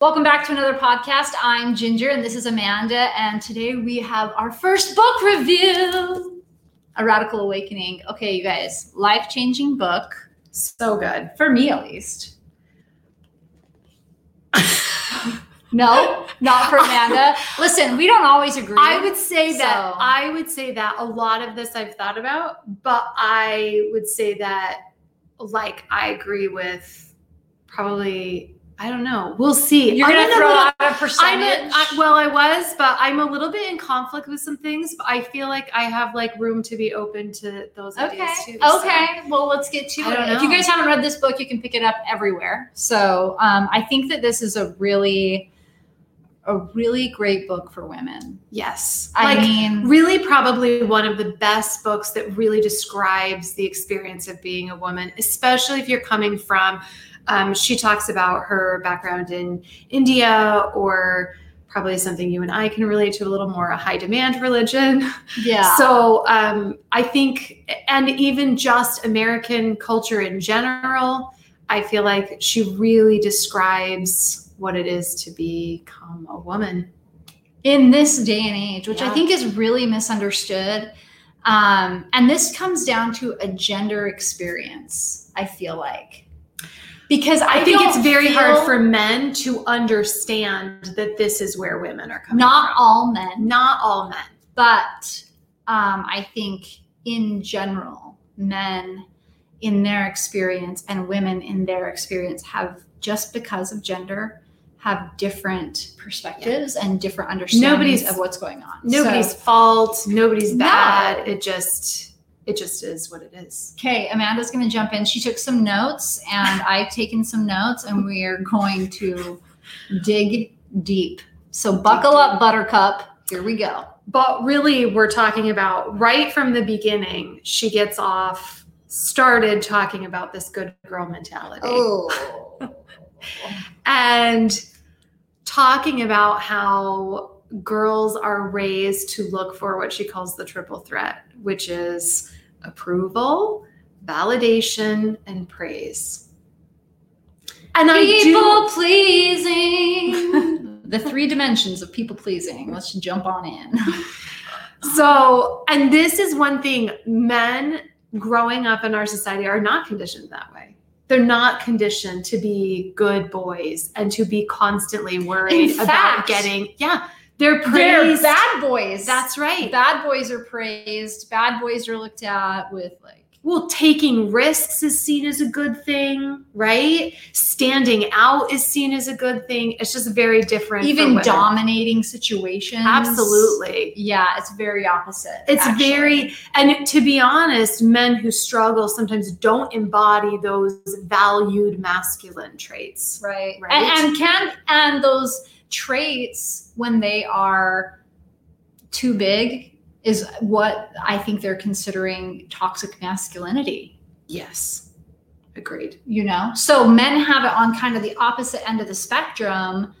Welcome back to another podcast. I'm Ginger and this is Amanda. And today we have our first book review A Radical Awakening. Okay, you guys, life changing book. So good. For me, at least. no, not for Amanda. Listen, we don't always agree. I would say that I would say that a lot of this I've thought about, but I would say that like I agree with probably I don't know. We'll see. You're I'm gonna a throw little- out a percentage. a, I, well, I was, but I'm a little bit in conflict with some things. But I feel like I have like room to be open to those Okay. ideas too. so- Okay. Well, let's get to I it. don't If you guys haven't read this book, you can pick it up everywhere. So um, I think that this is a really, a really great book for women. Yes. I like mean, really probably one of the best books that really describes the experience of being a woman, especially if you're coming from. Um, she talks about her background in India or probably something you and I can relate to a little more a high demand religion. yeah. So um, I think, and even just American culture in general, I feel like she really describes what it is to become a woman. in this day and age, which I think is really misunderstood. Um, and this comes down to a gender experience, I feel like. Because I, I think it's very hard for men to understand that this is where women are coming not from. all men, not all men. but um, I think in general, men in their experience and women in their experience have just because of gender have different perspectives and different understandings Nobody's- of what's going on. Nobody's So- fault. Nobody's No. bad. It just it just is what it is. Okay, Amanda's going to jump in. She took some notes, and I've taken some notes, and we are going to dig deep. So buckle up, Buttercup. Here we go. But really, we're talking about right from the beginning. She gets off started talking about this good girl mentality. Oh, and talking about how girls are raised to look for what she calls the triple threat, which is approval, validation, and praise. And I people do pleasing. the three dimensions of people pleasing. Let's jump on in. so, and this is one thing men growing up in our society are not conditioned that way. They're not conditioned to be good boys and to be constantly worried In about getting, yeah, they're praised. They're bad boys. That's right. bad boys are praised. Bad boys are looked at with like well, taking risks is seen as a good thing, right? Standing out is seen as a good thing. It's just very different. even dominating situations. Absolutely. Yeah, it's very opposite. It's actually. very, and to be honest, men who struggle sometimes don't embody those valued masculine traits. right. Right? And, and can and those traits when they are too big is what I think they're considering toxic masculinity. Yes. Agreed. You know, so men have it on kind of the opposite end of the spectrum.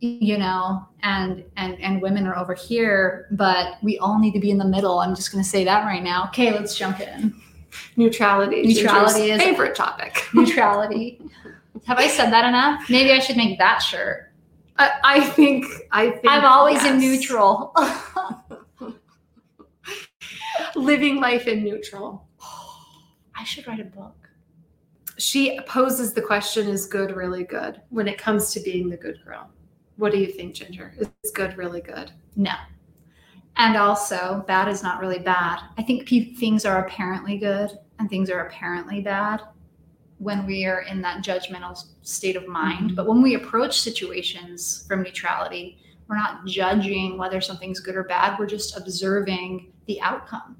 You know, and and and women are over here, but we all need to be in the middle. I'm just going to say that right now. Okay, let's jump in. Neutrality. Neutrality is- favorite topic. Neutrality. Have I said that enough? Maybe I should make that shirt. I, I think. I think. I'm always in neutral. Living life in neutral. I should write a book. she poses the question is good really good when it comes to being the good girl what do you think ginger is good really good No. And also, bad is not really bad. I think pe- things are apparently good and things are apparently bad when we are in that judgmental state of mind. Mhm. But when we approach situations from neutrality, we're not judging whether something's good or bad. We're just observing the outcome.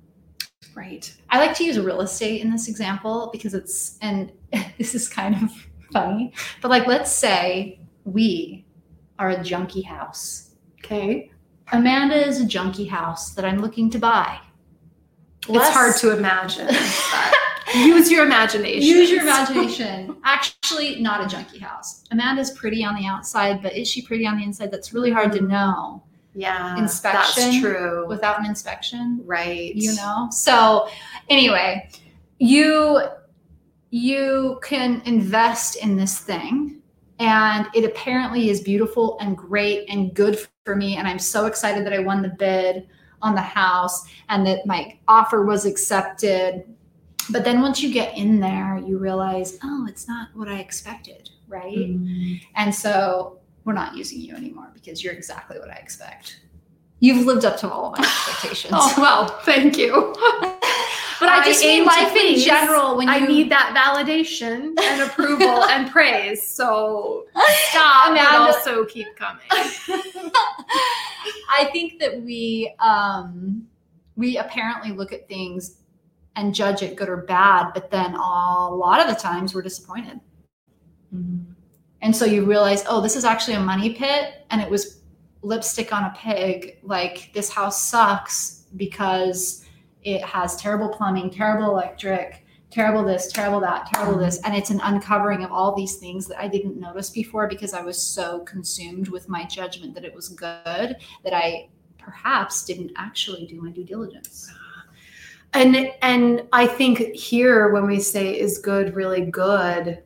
right I like to use real estate in this example because it's, and this is kind of funny, but like, let's say we are a junkie house. okay Amanda is a junkie house that I'm looking to buy. it's hard to imagine but use your imagination use your imagination. Actually, not a junkie house. Amanda's pretty on the outside, but is she pretty on the inside? That's really hard to know yeah Inspection that's true without an inspection. right you know so anyway you you can invest in this thing and it apparently is beautiful and great and good for me and i'm so excited that i won the bid on the house and that my offer was accepted but then once you get in there you realize oh it's not what i expected right mm-hmm. and so we're not using you anymore because you're exactly what i expect you've lived up to all of my expectations oh well thank you but I, I just mean life in general. When you... I need that validation and approval and praise. So stop, but also keep coming. I think that we um, we apparently look at things and judge it good or bad, but then a lot of the times we're disappointed. Mm-hmm. And so you realize, oh, this is actually a money pit, and it was lipstick on a pig. Like this house sucks because it has terrible plumbing, terrible electric, terrible this, terrible that, terrible this. And it's an uncovering of all these things that I didn't notice before because I was so consumed with my judgment that it was good that I perhaps didn't actually do my due diligence. And and I think here when we say is good really good,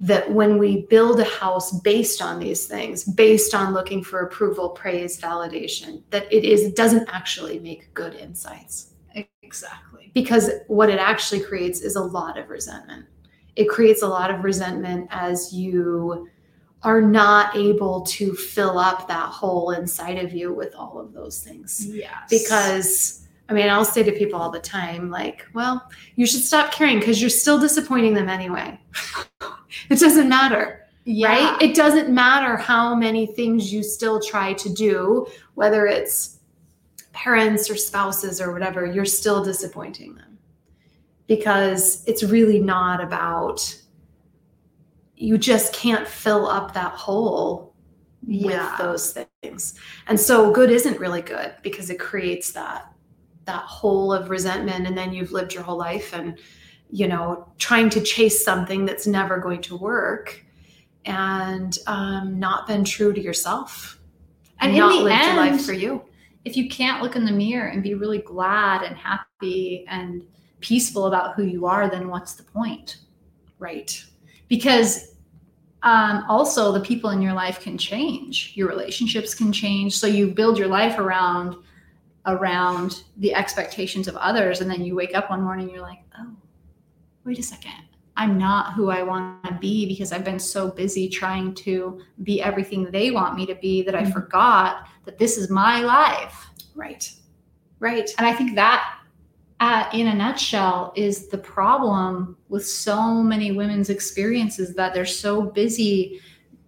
that when we build a house based on these things based on looking for approval praise validation that it is it doesn't actually make good insights. Exactly. Because what it actually creates is a lot of resentment. It creates a lot of resentment as you are not able to fill up that hole inside of you with all of those things. Yes. Because I mean, I'll say to people all the time, like, well, you should stop caring because you're still disappointing them anyway. it doesn't matter. Yeah. Right? It doesn't matter how many things you still try to do, whether it's parents or spouses or whatever, you're still disappointing them because it's really not about, you just can't fill up that hole yeah. with those things. And so good isn't really good because it creates that that hole of resentment and then you've lived your whole life and you know trying to chase something that's never going to work and um, not been true to yourself and, and not lived end, your life for you. if you can't look in the mirror and be really glad and happy and peaceful about who you are then what's the point? Right. Because um, also the people in your life can change. Your relationships can change. So you build your life around around the expectations of others and then you wake up one morning and you're like oh wait a second. I'm not who i want to be because i've been so busy trying to be everything they want me to be that i mm-hmm. forgot that this is my life. Right. Right. And i think that uh, in a nutshell is the problem with so many women's experiences that they're so busy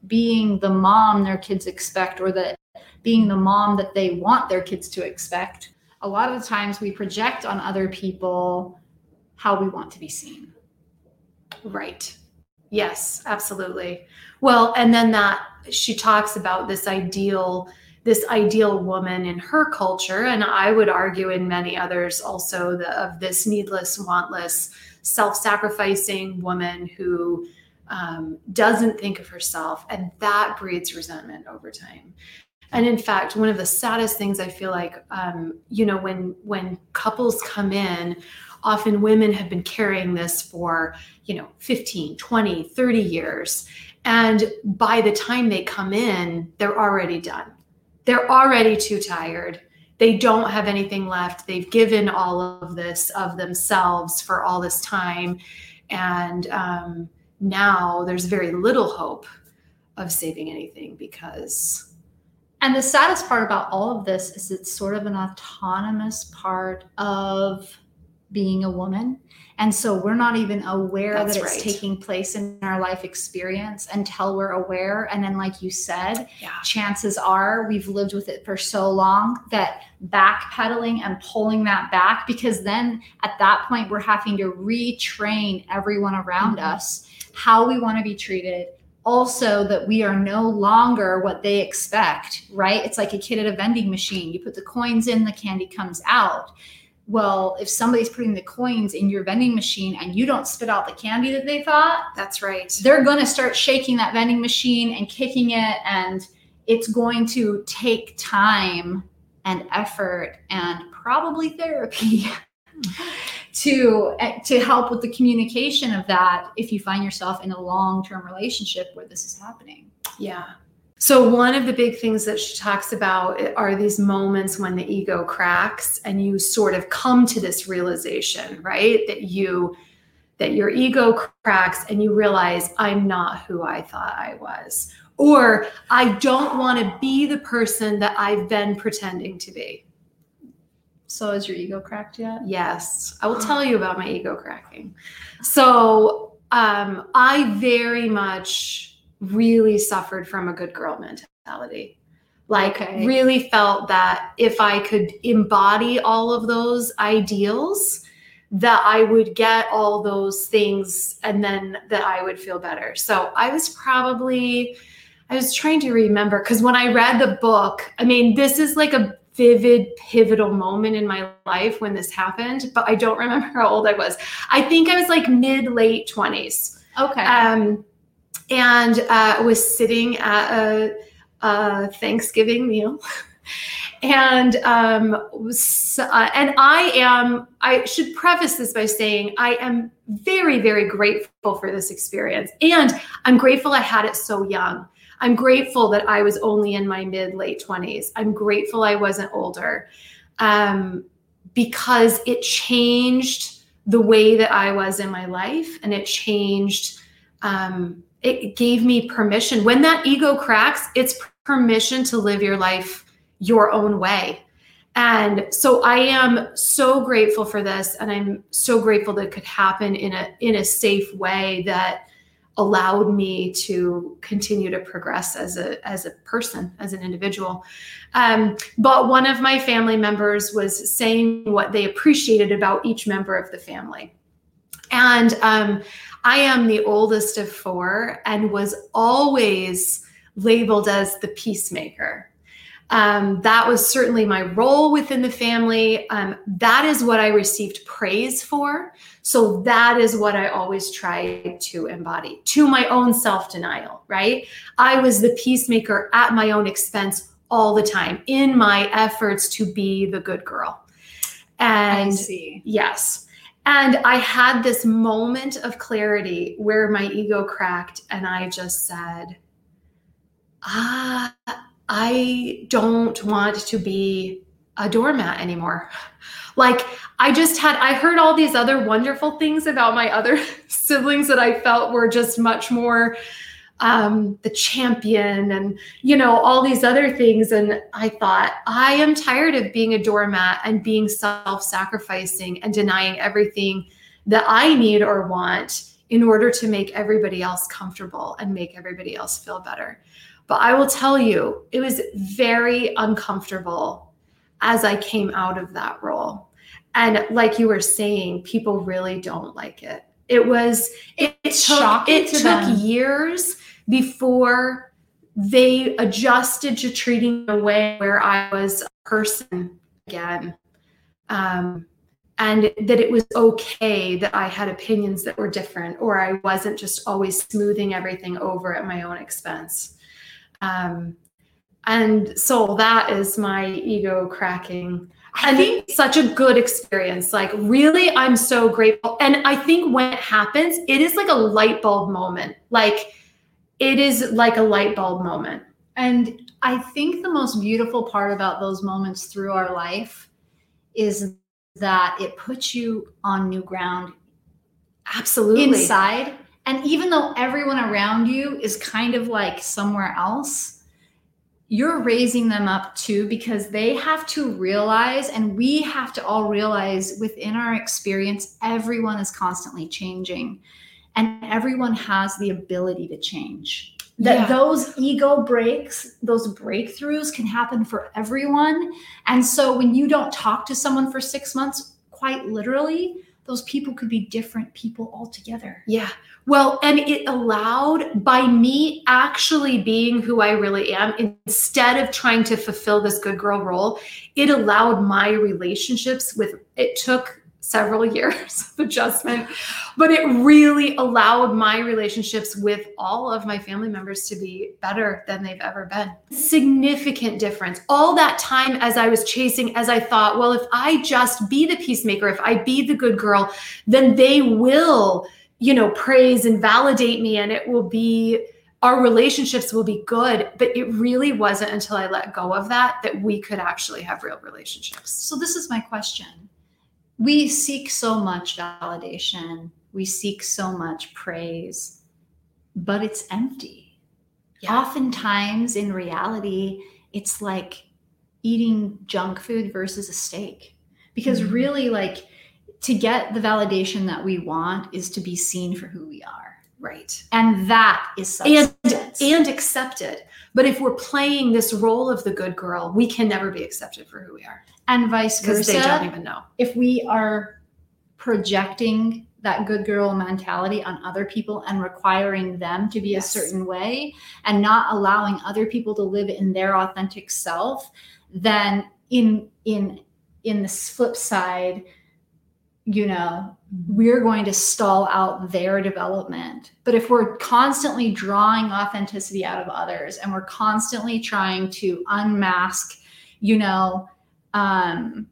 being the mom their kids expect or the being the mom that they want their kids to expect. A lot of the times we project on other people how we want to be seen. Right. Yes, absolutely. Well, and then that she talks about this ideal this ideal woman in her culture and I would argue in many others also the, of this needless, wantless, self-sacrificing woman who um, doesn't think of herself and that breeds resentment over time and in fact one of the saddest things i feel like um, you know when when couples come in often women have been carrying this for you know 15 20 30 years. And by the time they come in they're already done. They're already too tired. They don't have anything left. They've given all of this of themselves for all this time. And um, now there's very little hope of saving anything because and the saddest part about all of this is it's sort of an autonomous part of being a woman. And so we're not even aware That's that it's right. taking place in our life experience until we're aware. And then, like you said, yeah. chances are we've lived with it for so long that backpedaling and pulling that back, because then at that point, we're having to retrain everyone around mm-hmm. us how we want to be treated, also that we are no longer what they expect, right? It's like a kid at a vending machine. You put the coins in, the candy comes out. Well, if somebody's putting the coins in your vending machine and you don't spit out the candy that they thought, that's right. They're going to start shaking that vending machine and kicking it. And it's going to take time and effort and probably therapy to eh, to help with the communication of that if you find yourself in a long-term relationship where this is happening. Yeah. So one of the big things that she talks about are these moments when the ego cracks and you sort of come to this realization right? That you that your ego cracks and you realize i'm not who i thought i was. Or i don't want to be the person that i've been pretending to be so is your ego cracked yet? Yes. I will tell you about my ego cracking. So um, I very much really suffered from a good girl mentality. Like, okay. really felt that if I could embody all of those ideals, that I would get all those things and then that I would feel better. So I was probably, I was trying to remember because when I read the book, I mean, this is like a vivid pivotal moment in my life when this happened but i don't remember how old i was. I think i was like mid late 20s okay. Um and uh was sitting at a, a thanksgiving meal. And um was, uh, and i am i should preface this by saying i am very very grateful for this experience. And i'm grateful i had it so young I'm grateful that I was only in my mid late 20s. I'm grateful I wasn't older um, because it changed the way that I was in my life and it changed, um, it gave me permission. When that ego cracks, it's permission to live your life your own way. And so I am so grateful for this and I'm so grateful that it could happen in a in a safe way that allowed me to continue to progress as a as a person as an individual. Um, but one of my family members was saying what they appreciated about each member of the family. And um, i am the oldest of four and was always labeled as the peacemaker um, that was certainly my role within the family. Um, that is what I received praise for. So that is what I always try to embody to my own self denial, right? I was the peacemaker at my own expense all the time in my efforts to be the good girl. And yes. And I had this moment of clarity where my ego cracked and I just said, ah, I don't want to be a doormat anymore. Like, I just had, I heard all these other wonderful things about my other siblings that I felt were just much more um, the champion and, you know, all these other things. And I thought, I am tired of being a doormat and being self sacrificing and denying everything that I need or want in order to make everybody else comfortable and make everybody else feel better. But I will tell you, it was very uncomfortable as I came out of that role. And like you were saying, people really don't like it. It was it, it took it to took years before they adjusted to treating a way where I was a person again. Um, and that it was okay that I had opinions that were different, or I wasn't just always smoothing everything over at my own expense. Um, and so that is my ego cracking. I and think such a good experience. Like, really, I'm so grateful. And I think when it happens, it is like a light bulb moment. Like, it is like a light bulb moment. And I think the most beautiful part about those moments through our life is that it puts you on new ground. Absolutely. Inside and even though everyone around you is kind of like somewhere else, you're raising them up too because they have to realize, and we have to all realize within our experience, everyone is constantly changing and everyone has the ability to change. That yeah. those ego breaks, those breakthroughs can happen for everyone. And so when you don't talk to someone for six months, quite literally, those people could be different people altogether. Yeah. Well, and it allowed by me actually being who I really am instead of trying to fulfill this good girl role, it allowed my relationships with it took several years of adjustment, but it really allowed my relationships with all of my family members to be better than they've ever been. Significant difference. All that time as I was chasing, as I thought, well, if I just be the peacemaker, if I be the good girl, then they will, you know, praise and validate me and it will be our relationships will be good but it really wasn't until i let go of that that we could actually have real relationships so this is my question we seek so much validation, we seek so much praise, but it's empty. Yeah. Oftentimes, in reality, it's like eating junk food versus a steak. Because mm-hmm. really, like, to get the validation that we want is to be seen for who we are. Right. And that is substance. And, and accepted. But if we're playing this role of the good girl, we can never be accepted for who we are and vice versa. They don't even know. If we are projecting that good girl mentality on other people and requiring them to be yes. a certain way and not allowing other people to live in their authentic self, then in in in the flip side, you know, we're going to stall out their development. But if we're constantly drawing authenticity out of others and we're constantly trying to unmask, you know, um,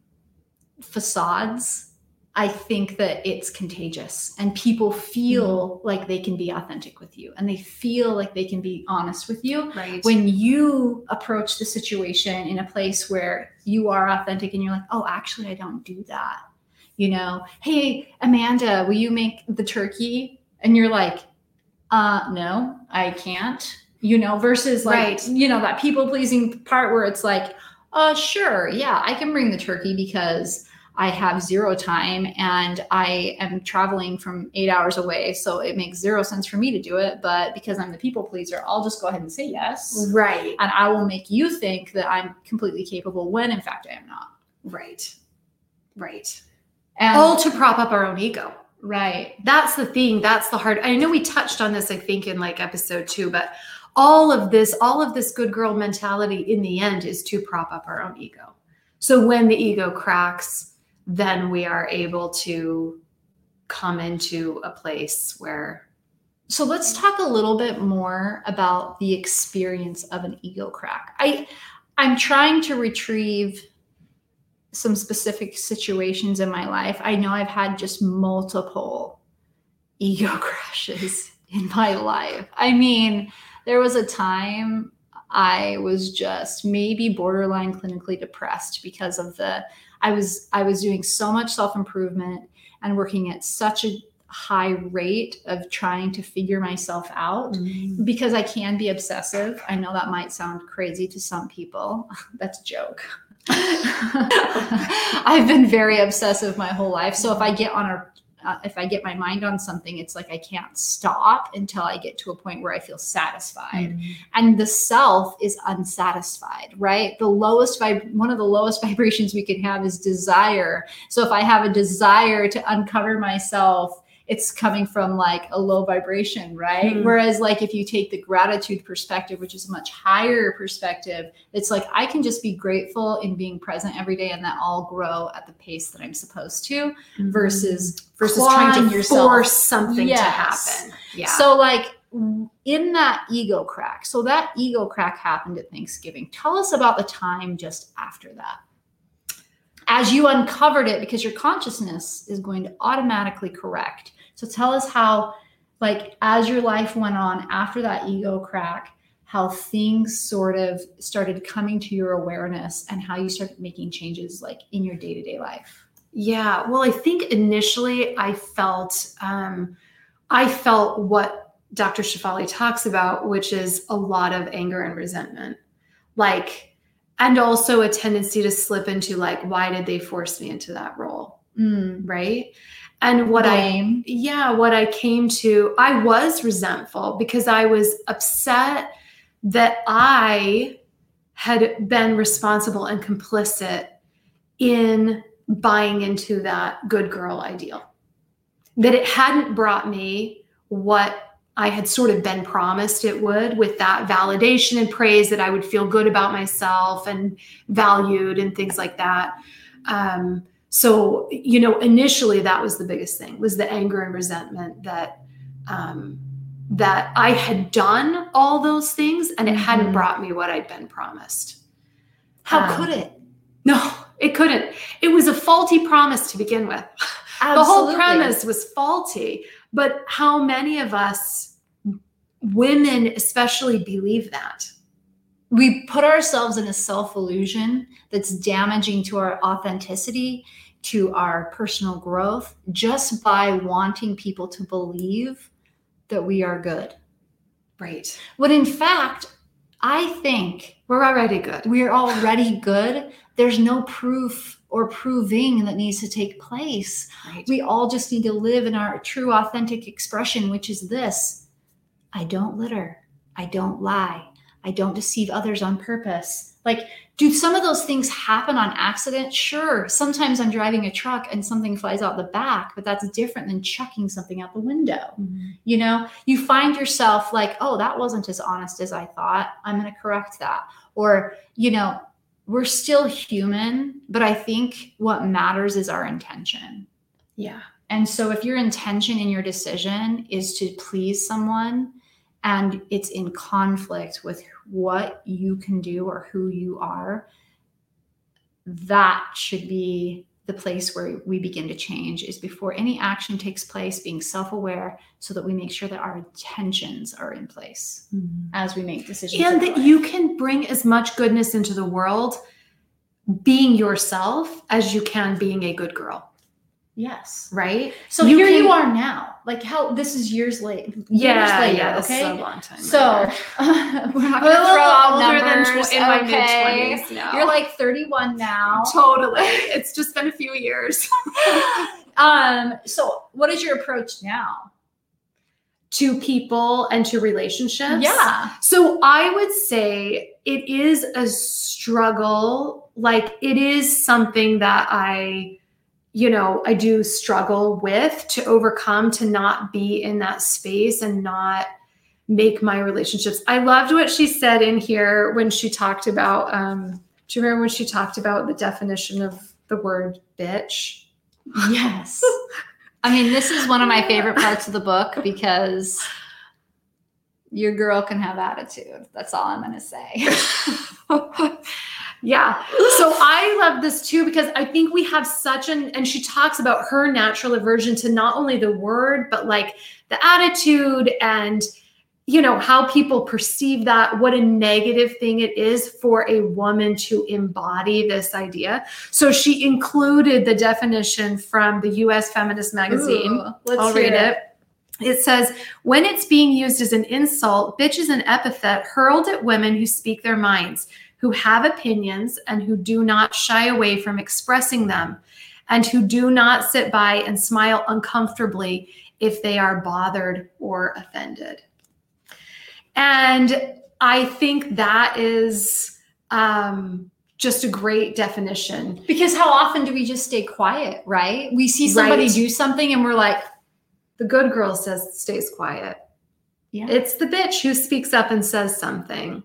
facades, I think that it's contagious and people feel mm-hmm. like they can be authentic with you and they feel like they can be honest with you. Right. When you approach the situation in a place where you are authentic and you're like, oh, actually, I don't do that. You know, hey, Amanda, will you make the turkey? And you're like, uh, no, I can't. You know, versus like, right. you know, that people pleasing part where it's like, uh, sure. Yeah, I can bring the turkey because I have zero time and I am traveling from eight hours away. So it makes zero sense for me to do it. But because I'm the people pleaser, I'll just go ahead and say yes. Right. And I will make you think that I'm completely capable when in fact I am not. Right. Right. And all to prop up our own ego. Right. That's the thing. That's the hard. I know we touched on this, I think, in like episode two, but all of this, all of this good girl mentality in the end is to prop up our own ego. So when the ego cracks, then we are able to come into a place where so let's talk a little bit more about the experience of an ego crack. I I'm trying to retrieve some specific situations in my life. I know I've had just multiple ego crashes in my life. I mean, there was a time I was just maybe borderline clinically depressed because of the I was I was doing so much self-improvement and working at such a high rate of trying to figure myself out mm-hmm. because I can be obsessive. I know that might sound crazy to some people. That's a joke. I've been very obsessive my whole life. So if I get on a uh, if I get my mind on something, it's like I can't stop until I get to a point where I feel satisfied. Mm-hmm. And the self is unsatisfied, right? The lowest vib- one of the lowest vibrations we can have is desire. So if I have a desire to uncover myself it's coming from like a low vibration, right? Mm-hmm. Whereas, like, if you take the gratitude perspective, which is a much higher perspective, it's like I can just be grateful in being present every day and that all grow at the pace that I'm supposed to mm-hmm. versus versus trying to yourself. force something yes. to happen. Yeah. So, like, in that ego crack, so that ego crack happened at Thanksgiving. Tell us about the time just after that as you uncovered it because your consciousness is going to automatically correct so tell us how, like, as your life went on after that ego crack, how things sort of started coming to your awareness and how you started making changes, like, in your day to day life. Yeah. Well, I think initially I felt, um, I felt what Dr. Shefali talks about, which is a lot of anger and resentment. Like, and also a tendency to slip into like, why did they force me into that role? Mm. Right and what Blame. i yeah what i came to i was resentful because i was upset that i had been responsible and complicit in buying into that good girl ideal that it hadn't brought me what i had sort of been promised it would with that validation and praise that i would feel good about myself and valued and things like that um, so you know initially that was the biggest thing was the anger and resentment that um, that i had done all those things and it hadn't Mhm. brought me what i'd been promised How Um, could it? no it couldn't it was a faulty promise to begin with Absolutely. the whole premise was faulty but how many of us women especially believe that we put ourselves in a self illusion that's damaging to our authenticity, to our personal growth, just by wanting people to believe that we are good. right When in fact, I think we're already good we're already good. There's no proof or proving that needs to take place. right We all just need to live in our true, authentic expression, which is this I don't litter. I don't lie. I don't deceive others on purpose. Like, do some of those things happen on accident? Sure. Sometimes I'm driving a truck and something flies out the back, but that's different than chucking something out the window. Mhm. You know, you find yourself like, oh, that wasn't as honest as I thought. I'm going to correct that. Or, you know, we're still human, but I think what matters is our intention. yeah And so if your intention in your decision is to please someone and it's in conflict with what you can do or who you are, that should be the place where we begin to change is before any action takes place being self-aware so that we make sure that our intentions are in place mm-hmm. as we make decisions and that life. you can bring as much goodness into the world being yourself as you can being a good girl yes right so You here can- you are now like how this is years late years yeah later, yeah okay a long time So later. we're not a going to throw out little older than numbers. tw- in my mid 20s now You're like 31 now. totally it's just been a few years um. So, what is your approach now? to people and to relationships Yeah. So I would say it is a struggle. Like it is something that I, you know, I do struggle with to overcome to not be in that space and not make my relationships. I loved what she said in here when she talked about um do you remember when she talked about the definition of the word bitch? Yes. I mean, this is one of my favorite parts of the book because your girl can have attitude. That's all I'm going to say. yeah. So I love this too because I think we have such an, and she talks about her natural aversion to not only the word, but like the attitude and, you know, how people perceive that, what a negative thing it is for a woman to embody this idea. So she included the definition from the US Feminist magazine. Ooh, let's I'll read it. It says, when it's being used as an insult, bitch is an epithet hurled at women who speak their minds, who have opinions, and who do not shy away from expressing them, and who do not sit by and smile uncomfortably if they are bothered or offended. And I think that is um, just a great definition. Because how often do we just stay quiet, right? We see somebody Right. do something and we're like, The good girl says stays quiet. yeah. It's the bitch who speaks up and says something.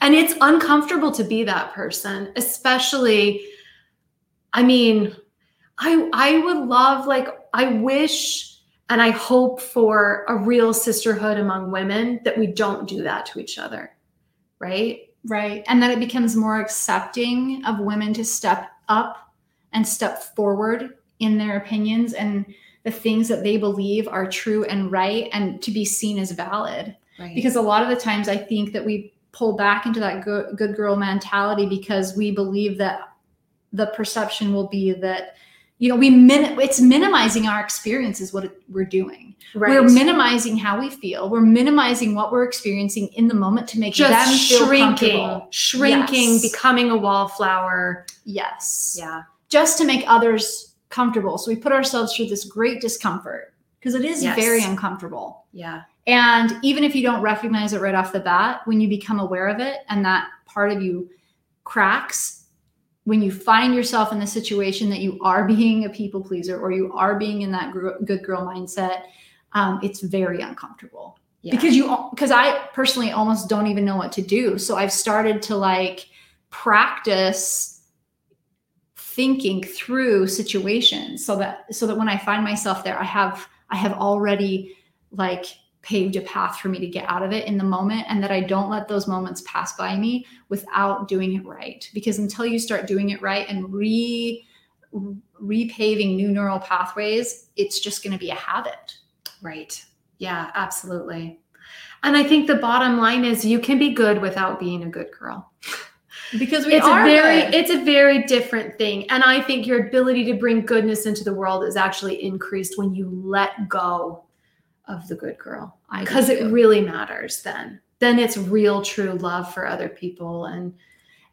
And it's uncomfortable to be that person, especially I mean, I I would love like I wish and I hope for a real sisterhood among women that we don't do that to each other. Right? Right. And that it becomes more accepting of women to step up and step forward in their opinions and the things that they believe are true and right and to be seen as valid. Right. Because a lot of the times I think that we pull back into that good, good girl mentality because we believe that the perception will be that you know we min- it's minimizing our experience is what it, we're doing right. we're minimizing how we feel we're minimizing what we're experiencing in the moment to make them just feel shrinking, comfortable. shrinking, Yes. becoming a wallflower. Yes. Yeah. Just to make others comfortable. So we put ourselves through this great discomfort because it is Yes. very uncomfortable. Yeah. And even if you don't recognize it right off the bat, when you become aware of it and that part of you cracks, when you find yourself in the situation that you are being a people pleaser or you are being in that gr- good girl mindset, um, it's very uncomfortable Yeah. because you because I personally almost don't even know what to do. So I've started to like practice thinking through situations so that so that when I find myself there, I have I have already like paved a path for me to get out of it in the moment and that I don't let those moments pass by me without doing it right. Because until you start doing it right and re repaving new neural pathways, it's just going to be a habit. Right. Yeah, absolutely. And I think the bottom line is you can be good without being a good girl. Because we it's are a very good. it's a very different thing. And I think your ability to bring goodness into the world is actually increased when you let go of the good girl. Because it really matters then. Then it's real true love for other people and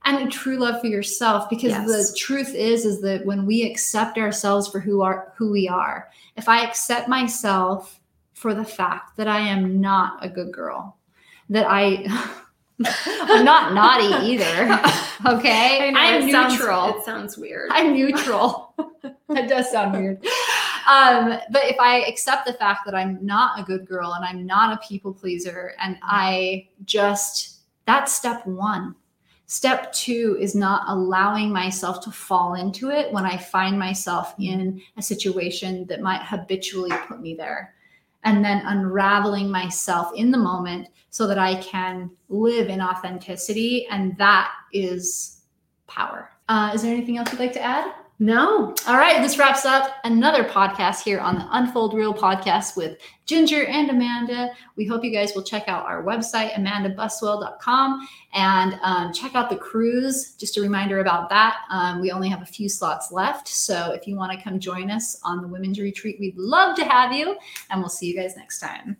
and true love for yourself because Yes. the truth is is that when we accept ourselves for who are who we are if i accept myself for the fact that i am not a good girl that i i'm not naughty either okay know, i'm it sounds- neutral it sounds weird. i'm neutral that does sound weird um, but if i accept the fact that i'm not a good girl and i'm not a people pleaser and i just that's step one Step two is not allowing myself to fall into it when I find myself in a situation that might habitually put me there. And then unraveling myself in the moment so that I can live in authenticity. And that is power. Uh, is there anything else you'd like to add? No. All right, this wraps up another podcast here on the Unfold Real podcast with Ginger and Amanda. We hope you guys will check out our website, amandabuswell.com, and um, check out the cruise. Just a reminder about that. Um, we only have a few slots left. So if you want to come join us on the women's retreat, we'd love to have you. And we'll see you guys next time.